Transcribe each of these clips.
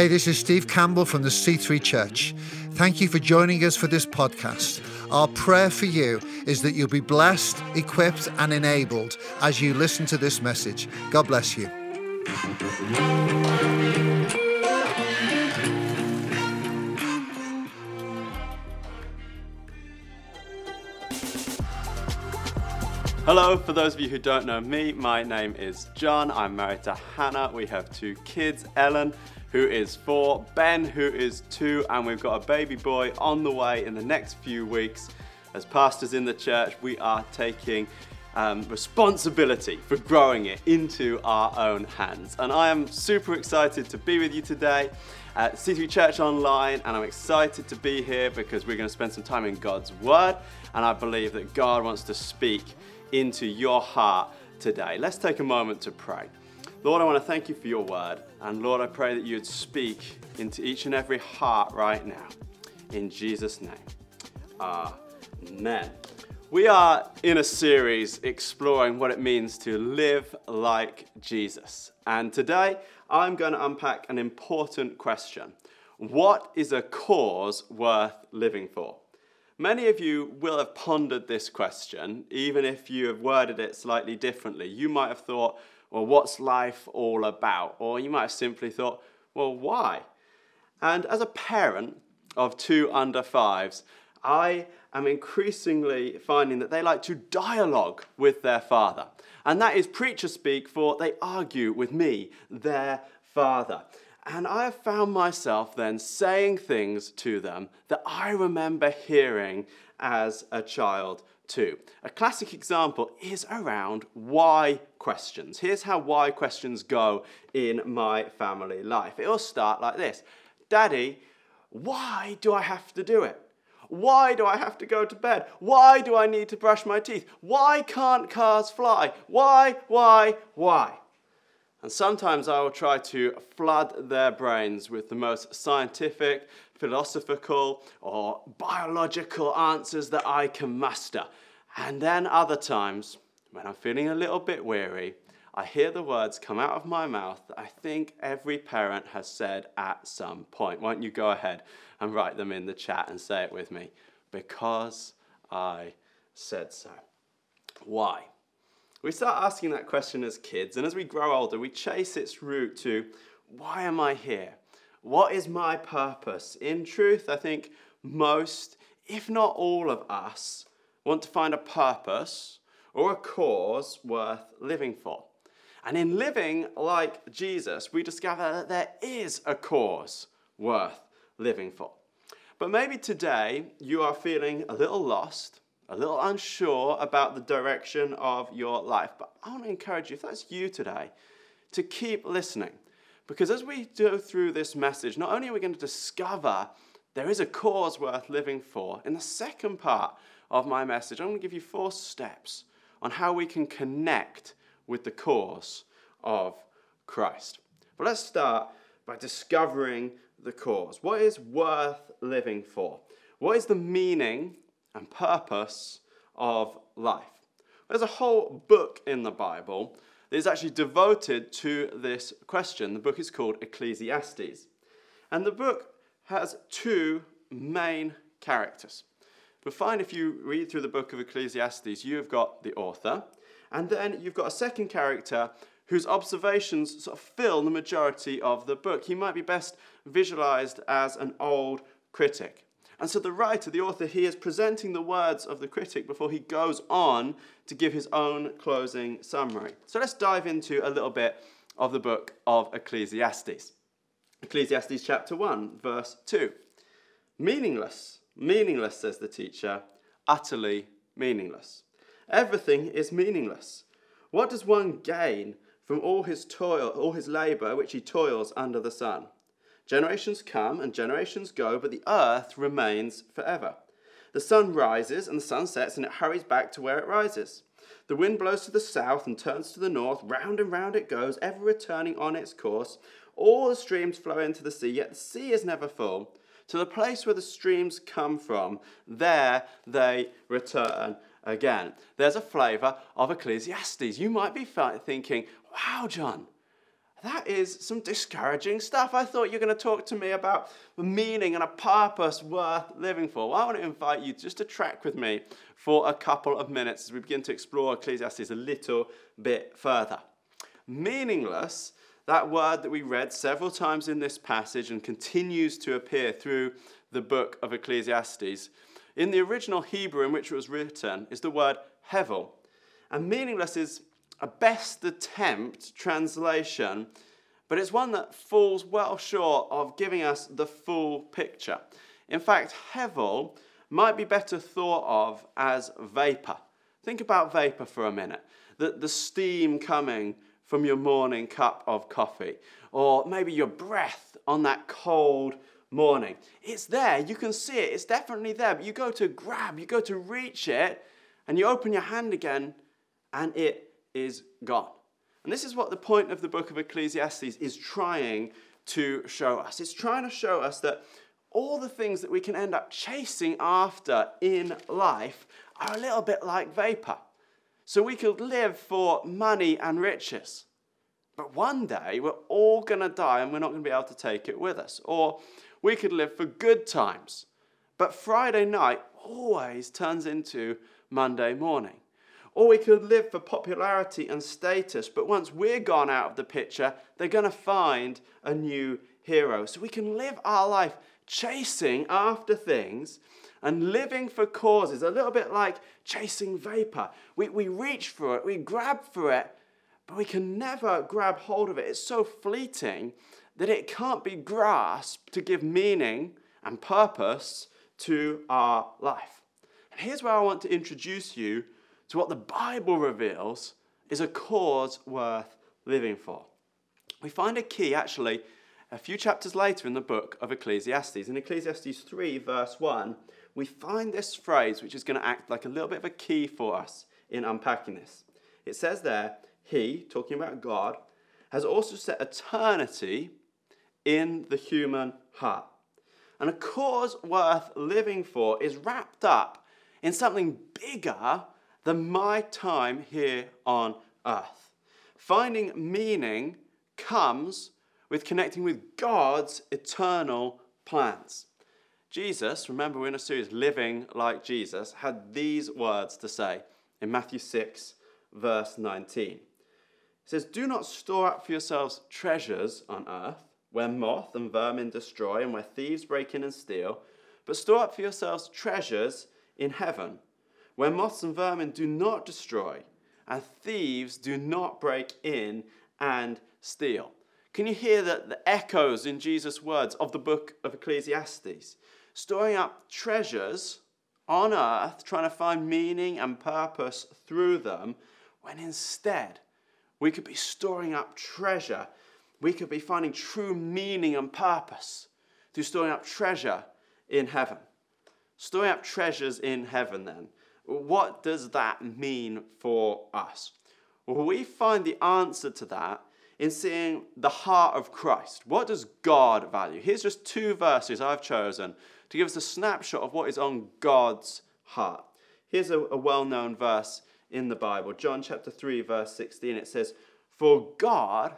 Hey, this is Steve Campbell from the C3 Church. Thank you for joining us for this podcast. Our prayer for you is that you'll be blessed, equipped, and enabled as you listen to this message. God bless you. Hello, for those of you who don't know me, my name is John. I'm married to Hannah. We have two kids, Ellen, who is four, Ben, who is two, and we've got a baby boy on the way in the next few weeks. As pastors in the church, we are taking um, responsibility for growing it into our own hands. And I am super excited to be with you today at C3 Church Online, and I'm excited to be here because we're going to spend some time in God's Word, and I believe that God wants to speak into your heart today. Let's take a moment to pray. Lord, I want to thank you for your word. And Lord, I pray that you would speak into each and every heart right now. In Jesus' name. Amen. We are in a series exploring what it means to live like Jesus. And today I'm going to unpack an important question What is a cause worth living for? Many of you will have pondered this question, even if you have worded it slightly differently. You might have thought, well, what's life all about? Or you might have simply thought, well, why? And as a parent of two under fives, I am increasingly finding that they like to dialogue with their father. And that is preacher speak for they argue with me, their father. And I have found myself then saying things to them that I remember hearing as a child A classic example is around why questions. Here's how why questions go in my family life. It will start like this Daddy, why do I have to do it? Why do I have to go to bed? Why do I need to brush my teeth? Why can't cars fly? Why, why, why? And sometimes I will try to flood their brains with the most scientific, philosophical, or biological answers that I can muster. And then other times, when I'm feeling a little bit weary, I hear the words come out of my mouth that I think every parent has said at some point. Won't you go ahead and write them in the chat and say it with me? Because I said so. Why? We start asking that question as kids, and as we grow older, we chase its root to why am I here? What is my purpose? In truth, I think most, if not all of us, want to find a purpose or a cause worth living for. And in living like Jesus, we discover that there is a cause worth living for. But maybe today you are feeling a little lost a little unsure about the direction of your life. But I want to encourage you, if that's you today, to keep listening. Because as we go through this message, not only are we going to discover there is a cause worth living for, in the second part of my message, I'm going to give you four steps on how we can connect with the cause of Christ. But let's start by discovering the cause. What is worth living for? What is the meaning and purpose of life. There's a whole book in the Bible that is actually devoted to this question. The book is called Ecclesiastes. And the book has two main characters. But find if you read through the book of Ecclesiastes, you've got the author, and then you've got a second character whose observations sort of fill the majority of the book. He might be best visualized as an old critic. And so the writer, the author, he is presenting the words of the critic before he goes on to give his own closing summary. So let's dive into a little bit of the book of Ecclesiastes. Ecclesiastes chapter 1, verse 2. Meaningless, meaningless, says the teacher, utterly meaningless. Everything is meaningless. What does one gain from all his toil, all his labor which he toils under the sun? Generations come and generations go, but the earth remains forever. The sun rises and the sun sets, and it hurries back to where it rises. The wind blows to the south and turns to the north, round and round it goes, ever returning on its course. All the streams flow into the sea, yet the sea is never full. To the place where the streams come from, there they return again. There's a flavour of Ecclesiastes. You might be thinking, wow, John, that is some discouraging stuff. I thought you were going to talk to me about the meaning and a purpose worth living for. Well, I want to invite you just to track with me for a couple of minutes as we begin to explore Ecclesiastes a little bit further. Meaningless, that word that we read several times in this passage and continues to appear through the book of Ecclesiastes, in the original Hebrew in which it was written, is the word hevel. And meaningless is a best attempt translation, but it's one that falls well short of giving us the full picture. In fact, hevel might be better thought of as vapor. Think about vapor for a minute. The, the steam coming from your morning cup of coffee, or maybe your breath on that cold morning. It's there, you can see it, it's definitely there, but you go to grab, you go to reach it, and you open your hand again, and it is gone. And this is what the point of the book of Ecclesiastes is trying to show us. It's trying to show us that all the things that we can end up chasing after in life are a little bit like vapor. So we could live for money and riches. But one day we're all going to die and we're not going to be able to take it with us. Or we could live for good times. But Friday night always turns into Monday morning. Or we could live for popularity and status, but once we're gone out of the picture, they're going to find a new hero. So we can live our life chasing after things and living for causes, a little bit like chasing vapor. We, we reach for it, we grab for it, but we can never grab hold of it. It's so fleeting that it can't be grasped to give meaning and purpose to our life. And here's where I want to introduce you to what the Bible reveals is a cause worth living for. We find a key actually a few chapters later in the book of Ecclesiastes. In Ecclesiastes 3, verse 1, we find this phrase which is going to act like a little bit of a key for us in unpacking this. It says there, He, talking about God, has also set eternity in the human heart. And a cause worth living for is wrapped up in something bigger than my time here on earth. Finding meaning comes with connecting with God's eternal plans. Jesus, remember we're in a series Living Like Jesus, had these words to say in Matthew 6, verse 19. It says, Do not store up for yourselves treasures on earth, where moth and vermin destroy and where thieves break in and steal, but store up for yourselves treasures in heaven where moths and vermin do not destroy, and thieves do not break in and steal. Can you hear the, the echoes in Jesus' words of the book of Ecclesiastes? Storing up treasures on earth, trying to find meaning and purpose through them, when instead we could be storing up treasure. We could be finding true meaning and purpose through storing up treasure in heaven. Storing up treasures in heaven, then. What does that mean for us? Well, we find the answer to that in seeing the heart of Christ. What does God value? Here's just two verses I've chosen to give us a snapshot of what is on God's heart. Here's a, a well known verse in the Bible, John chapter 3, verse 16. It says, For God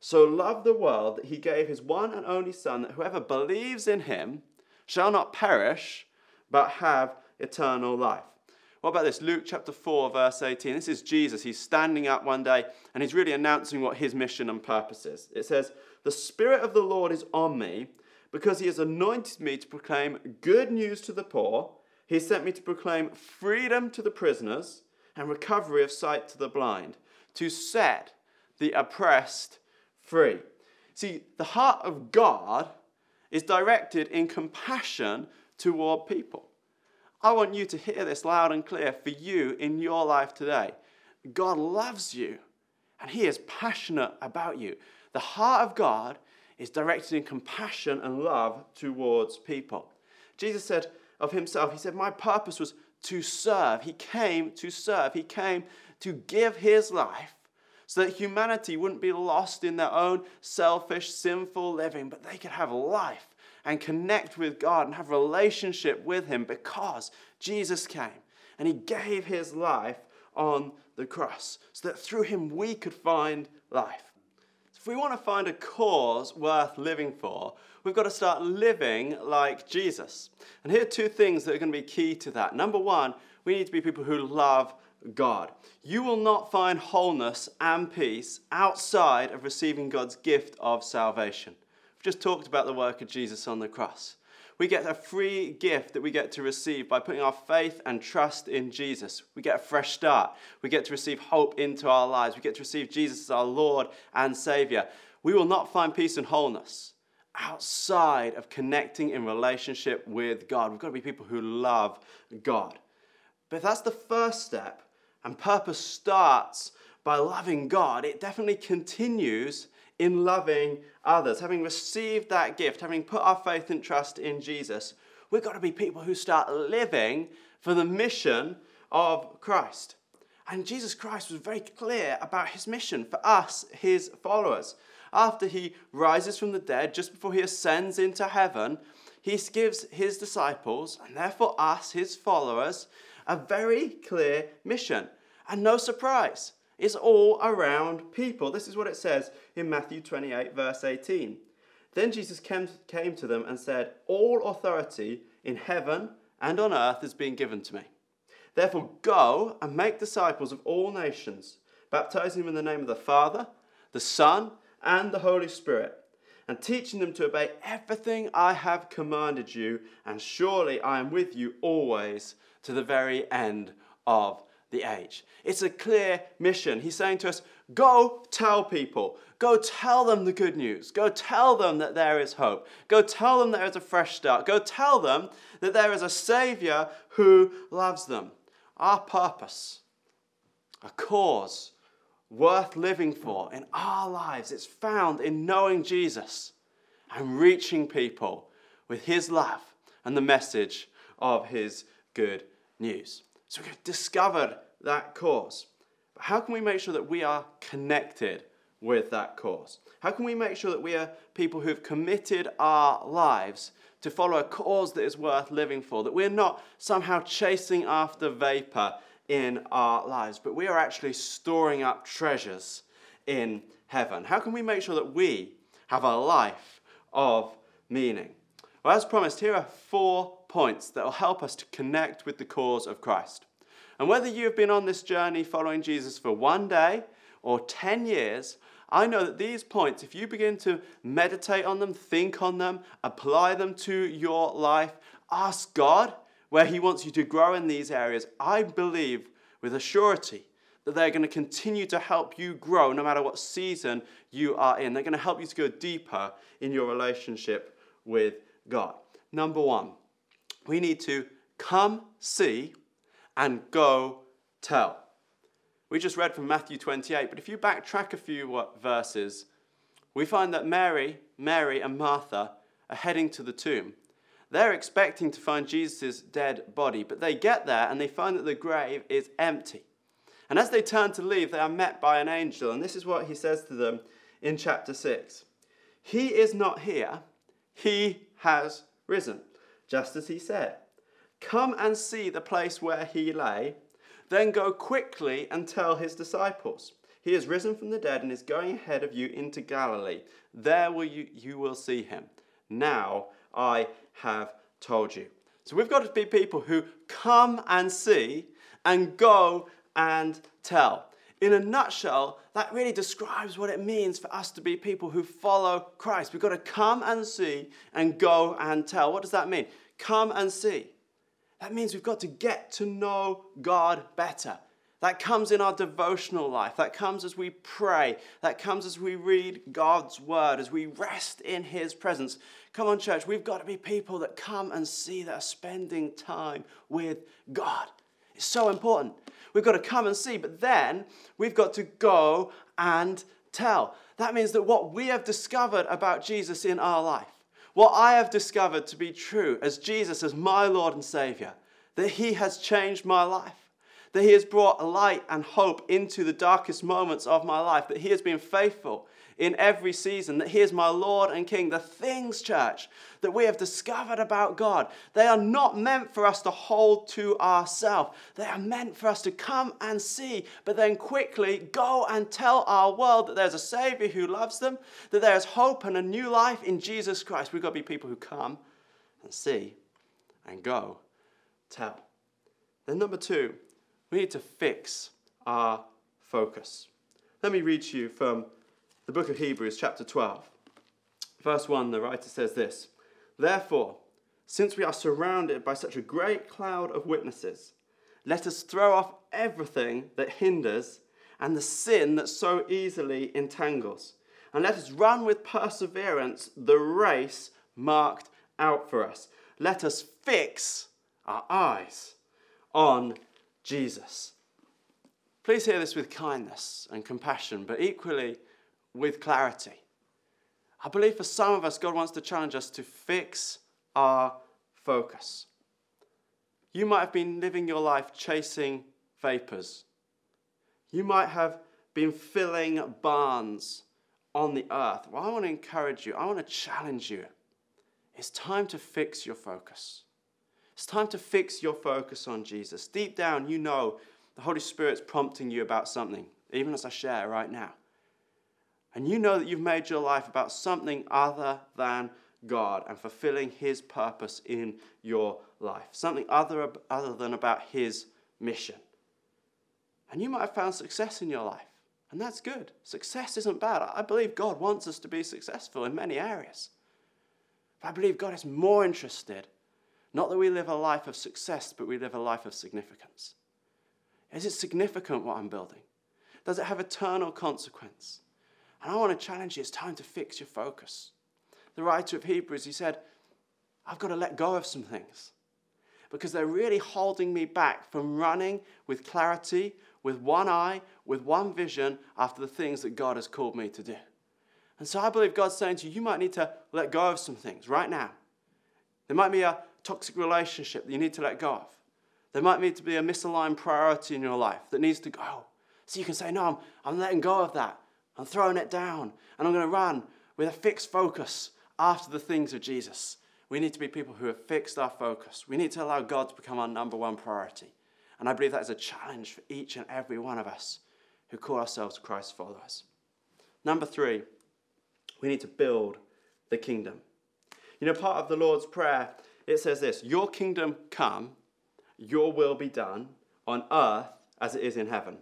so loved the world that he gave his one and only Son, that whoever believes in him shall not perish, but have eternal life. What about this? Luke chapter 4, verse 18. This is Jesus. He's standing up one day and he's really announcing what his mission and purpose is. It says, The Spirit of the Lord is on me because he has anointed me to proclaim good news to the poor. He sent me to proclaim freedom to the prisoners and recovery of sight to the blind, to set the oppressed free. See, the heart of God is directed in compassion toward people. I want you to hear this loud and clear for you in your life today. God loves you and He is passionate about you. The heart of God is directed in compassion and love towards people. Jesus said of Himself, He said, My purpose was to serve. He came to serve, He came to give His life so that humanity wouldn't be lost in their own selfish, sinful living, but they could have life and connect with God and have a relationship with Him because Jesus came and He gave His life on the cross so that through Him we could find life. If we want to find a cause worth living for, we've got to start living like Jesus. And here are two things that are going to be key to that. Number one, we need to be people who love God. You will not find wholeness and peace outside of receiving God's gift of salvation. Just talked about the work of Jesus on the cross. We get a free gift that we get to receive by putting our faith and trust in Jesus. We get a fresh start. We get to receive hope into our lives. We get to receive Jesus as our Lord and Savior. We will not find peace and wholeness outside of connecting in relationship with God. We've got to be people who love God. But that's the first step, and purpose starts by loving God, it definitely continues in loving others. Having received that gift, having put our faith and trust in Jesus, we've got to be people who start living for the mission of Christ. And Jesus Christ was very clear about his mission for us, his followers. After he rises from the dead, just before he ascends into heaven, he gives his disciples, and therefore us, his followers, a very clear mission. And no surprise, it's all around people. This is what it says in Matthew 28, verse 18. Then Jesus came, came to them and said, All authority in heaven and on earth has been given to me. Therefore, go and make disciples of all nations, baptizing them in the name of the Father, the Son, and the Holy Spirit, and teaching them to obey everything I have commanded you, and surely I am with you always to the very end of the age. It's a clear mission. He's saying to us, go tell people, go tell them the good news, go tell them that there is hope, go tell them there is a fresh start, go tell them that there is a Savior who loves them. Our purpose, a cause worth living for in our lives, it's found in knowing Jesus and reaching people with His love and the message of His good news. So we've discovered that cause. But how can we make sure that we are connected with that cause? How can we make sure that we are people who've committed our lives to follow a cause that is worth living for? That we're not somehow chasing after vapor in our lives, but we are actually storing up treasures in heaven. How can we make sure that we have a life of meaning? Well, as promised, here are four points that will help us to connect with the cause of Christ. And whether you've been on this journey following Jesus for one day or 10 years, I know that these points, if you begin to meditate on them, think on them, apply them to your life, ask God where He wants you to grow in these areas, I believe with a surety that they're going to continue to help you grow no matter what season you are in. They're going to help you to go deeper in your relationship with God. Number one, we need to come see and go tell. We just read from Matthew 28, but if you backtrack a few verses, we find that Mary, Mary and Martha are heading to the tomb. They're expecting to find Jesus' dead body, but they get there and they find that the grave is empty. And as they turn to leave, they are met by an angel, and this is what he says to them in chapter 6 He is not here, he has risen, just as he said. Come and see the place where he lay, then go quickly and tell his disciples. He is risen from the dead and is going ahead of you into Galilee. There will you, you will see him. Now I have told you. So we've got to be people who come and see and go and tell. In a nutshell, that really describes what it means for us to be people who follow Christ. We've got to come and see and go and tell. What does that mean? Come and see. That means we've got to get to know God better. That comes in our devotional life. That comes as we pray. That comes as we read God's word, as we rest in His presence. Come on, church, we've got to be people that come and see that are spending time with God. It's so important. We've got to come and see, but then we've got to go and tell. That means that what we have discovered about Jesus in our life, what I have discovered to be true as Jesus as my Lord and Savior, that He has changed my life, that He has brought light and hope into the darkest moments of my life, that He has been faithful in every season that He is my Lord and King. The things, church, that we have discovered about God, they are not meant for us to hold to ourselves. They are meant for us to come and see, but then quickly go and tell our world that there's a Savior who loves them, that there is hope and a new life in Jesus Christ. We've got to be people who come and see and go tell. Then, number two, we need to fix our focus. Let me read to you from the book of Hebrews, chapter 12. Verse 1, the writer says this Therefore, since we are surrounded by such a great cloud of witnesses, let us throw off everything that hinders and the sin that so easily entangles, and let us run with perseverance the race marked out for us. Let us fix our eyes on Jesus. Please hear this with kindness and compassion, but equally with clarity. I believe for some of us, God wants to challenge us to fix our focus. You might have been living your life chasing vapors. You might have been filling barns on the earth. Well, I want to encourage you, I want to challenge you. It's time to fix your focus. It's time to fix your focus on Jesus. Deep down, you know the Holy Spirit's prompting you about something, even as I share right now. And you know that you've made your life about something other than God and fulfilling His purpose in your life, something other, other than about His mission. And you might have found success in your life, and that's good. Success isn't bad. I believe God wants us to be successful in many areas. But I believe God is more interested not that we live a life of success, but we live a life of significance. Is it significant what I'm building? Does it have eternal consequence? And I want to challenge you it's time to fix your focus. The writer of Hebrews, he said, I've got to let go of some things because they're really holding me back from running with clarity, with one eye, with one vision after the things that God has called me to do. And so I believe God's saying to you, you might need to let go of some things right now. There might be a toxic relationship that you need to let go of. There might need to be a misaligned priority in your life that needs to go. So you can say, No, I'm, I'm letting go of that. I'm throwing it down. And I'm going to run with a fixed focus after the things of Jesus. We need to be people who have fixed our focus. We need to allow God to become our number one priority. And I believe that is a challenge for each and every one of us who call ourselves Christ followers. Number three, we need to build the kingdom. You know, part of the Lord's Prayer it says this Your kingdom come, your will be done on earth as it is in heaven.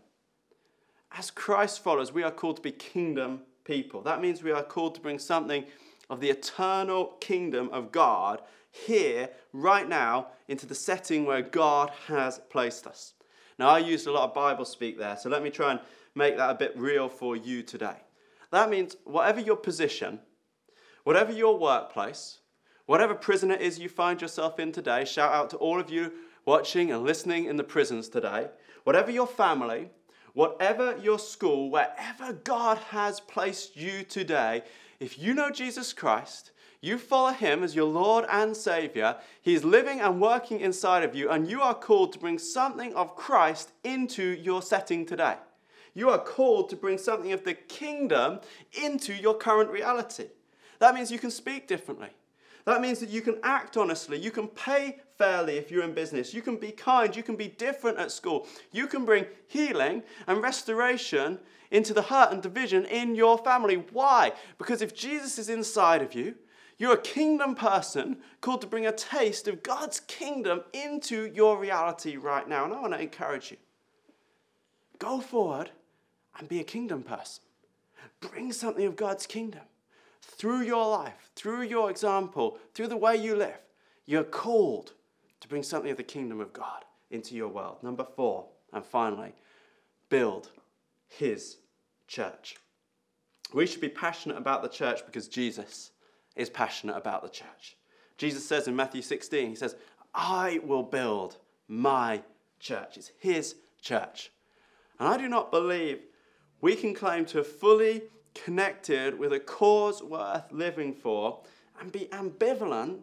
As Christ followers, we are called to be kingdom people. That means we are called to bring something of the eternal kingdom of God here, right now, into the setting where God has placed us. Now, I used a lot of Bible speak there, so let me try and make that a bit real for you today. That means whatever your position, whatever your workplace, Whatever prison it is you find yourself in today, shout out to all of you watching and listening in the prisons today. Whatever your family, whatever your school, wherever God has placed you today, if you know Jesus Christ, you follow him as your Lord and Savior. He's living and working inside of you, and you are called to bring something of Christ into your setting today. You are called to bring something of the kingdom into your current reality. That means you can speak differently. That means that you can act honestly, you can pay fairly if you're in business, you can be kind, you can be different at school, you can bring healing and restoration into the hurt and division in your family. Why? Because if Jesus is inside of you, you're a kingdom person called to bring a taste of God's kingdom into your reality right now. And I want to encourage you go forward and be a kingdom person. Bring something of God's kingdom through your life, through your example, through the way you live, you're called to bring something of the kingdom of God into your world. Number four, and finally, build his church. We should be passionate about the church because Jesus is passionate about the church. Jesus says in Matthew 16, He says, I will build my church. It's His church. And I do not believe we can claim to fully connected with a cause worth living for and be ambivalent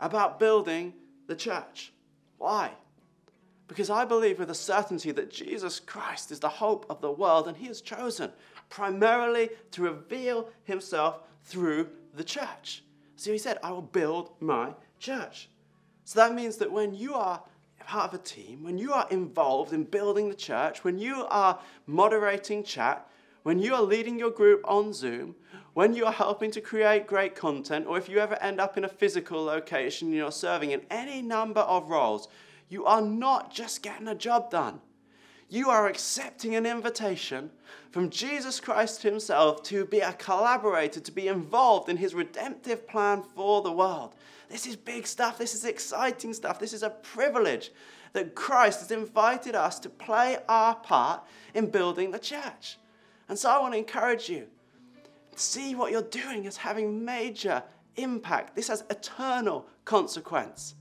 about building the church. Why? Because I believe with a certainty that Jesus Christ is the hope of the world and He has chosen primarily to reveal himself through the church. So he said, I will build my church. So that means that when you are part of a team, when you are involved in building the church, when you are moderating chat, when you are leading your group on Zoom, when you are helping to create great content, or if you ever end up in a physical location and you're serving in any number of roles, you are not just getting a job done. You are accepting an invitation from Jesus Christ Himself to be a collaborator, to be involved in His redemptive plan for the world. This is big stuff. This is exciting stuff. This is a privilege that Christ has invited us to play our part in building the church. And so I want to encourage you see what you're doing as having major impact. This has eternal consequence.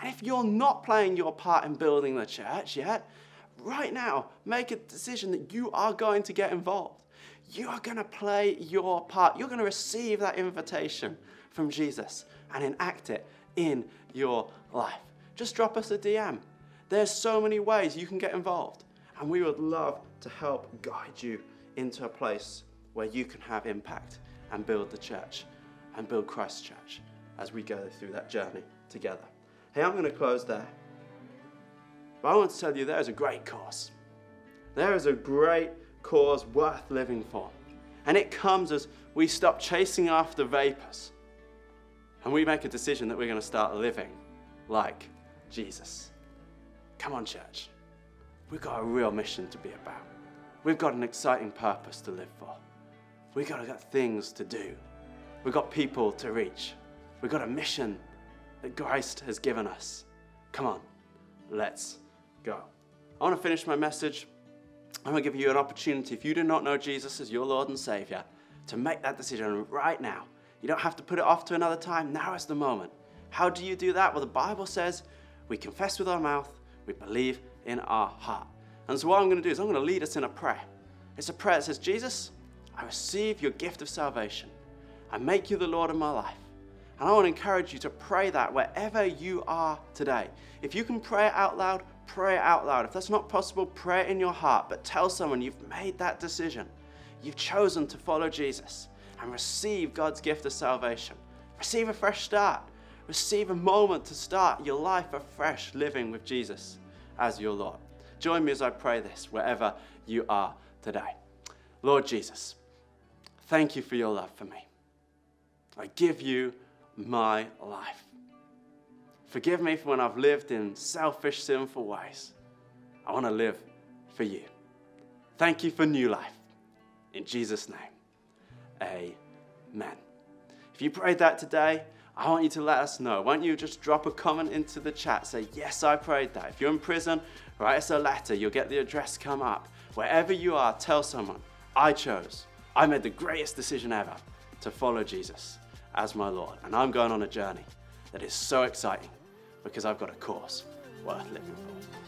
And if you're not playing your part in building the church yet, right now, make a decision that you are going to get involved. You are going to play your part. You're going to receive that invitation from Jesus and enact it in your life. Just drop us a DM. There's so many ways you can get involved, and we would love to help guide you into a place where you can have impact and build the church and build Christ's church as we go through that journey together. Hey, I'm going to close there. But I want to tell you there is a great cause. There is a great cause worth living for. And it comes as we stop chasing after vapors and we make a decision that we're going to start living like Jesus. Come on, church. We've got a real mission to be about. We've got an exciting purpose to live for. We've got, got things to do. We've got people to reach. We've got a mission that Christ has given us. Come on, let's go. I want to finish my message. I'm going to give you an opportunity, if you do not know Jesus as your Lord and Savior, to make that decision right now. You don't have to put it off to another time. Now is the moment. How do you do that? Well, the Bible says we confess with our mouth, we believe in our heart. And so, what I'm going to do is I'm going to lead us in a prayer. It's a prayer that says, Jesus, I receive your gift of salvation. I make you the Lord of my life. And I want to encourage you to pray that wherever you are today. If you can pray it out loud, pray it out loud. If that's not possible, pray it in your heart, but tell someone you've made that decision. You've chosen to follow Jesus and receive God's gift of salvation. Receive a fresh start. Receive a moment to start your life afresh living with Jesus as your Lord. Join me as I pray this wherever you are today. Lord Jesus, thank you for your love for me. I give you my life. Forgive me for when I've lived in selfish, sinful ways. I want to live for you. Thank you for new life. In Jesus' name, amen. If you prayed that today, I want you to let us know. Won't you just drop a comment into the chat? Say, Yes, I prayed that. If you're in prison, write us a letter. You'll get the address come up. Wherever you are, tell someone, I chose. I made the greatest decision ever to follow Jesus as my Lord. And I'm going on a journey that is so exciting because I've got a course worth living for.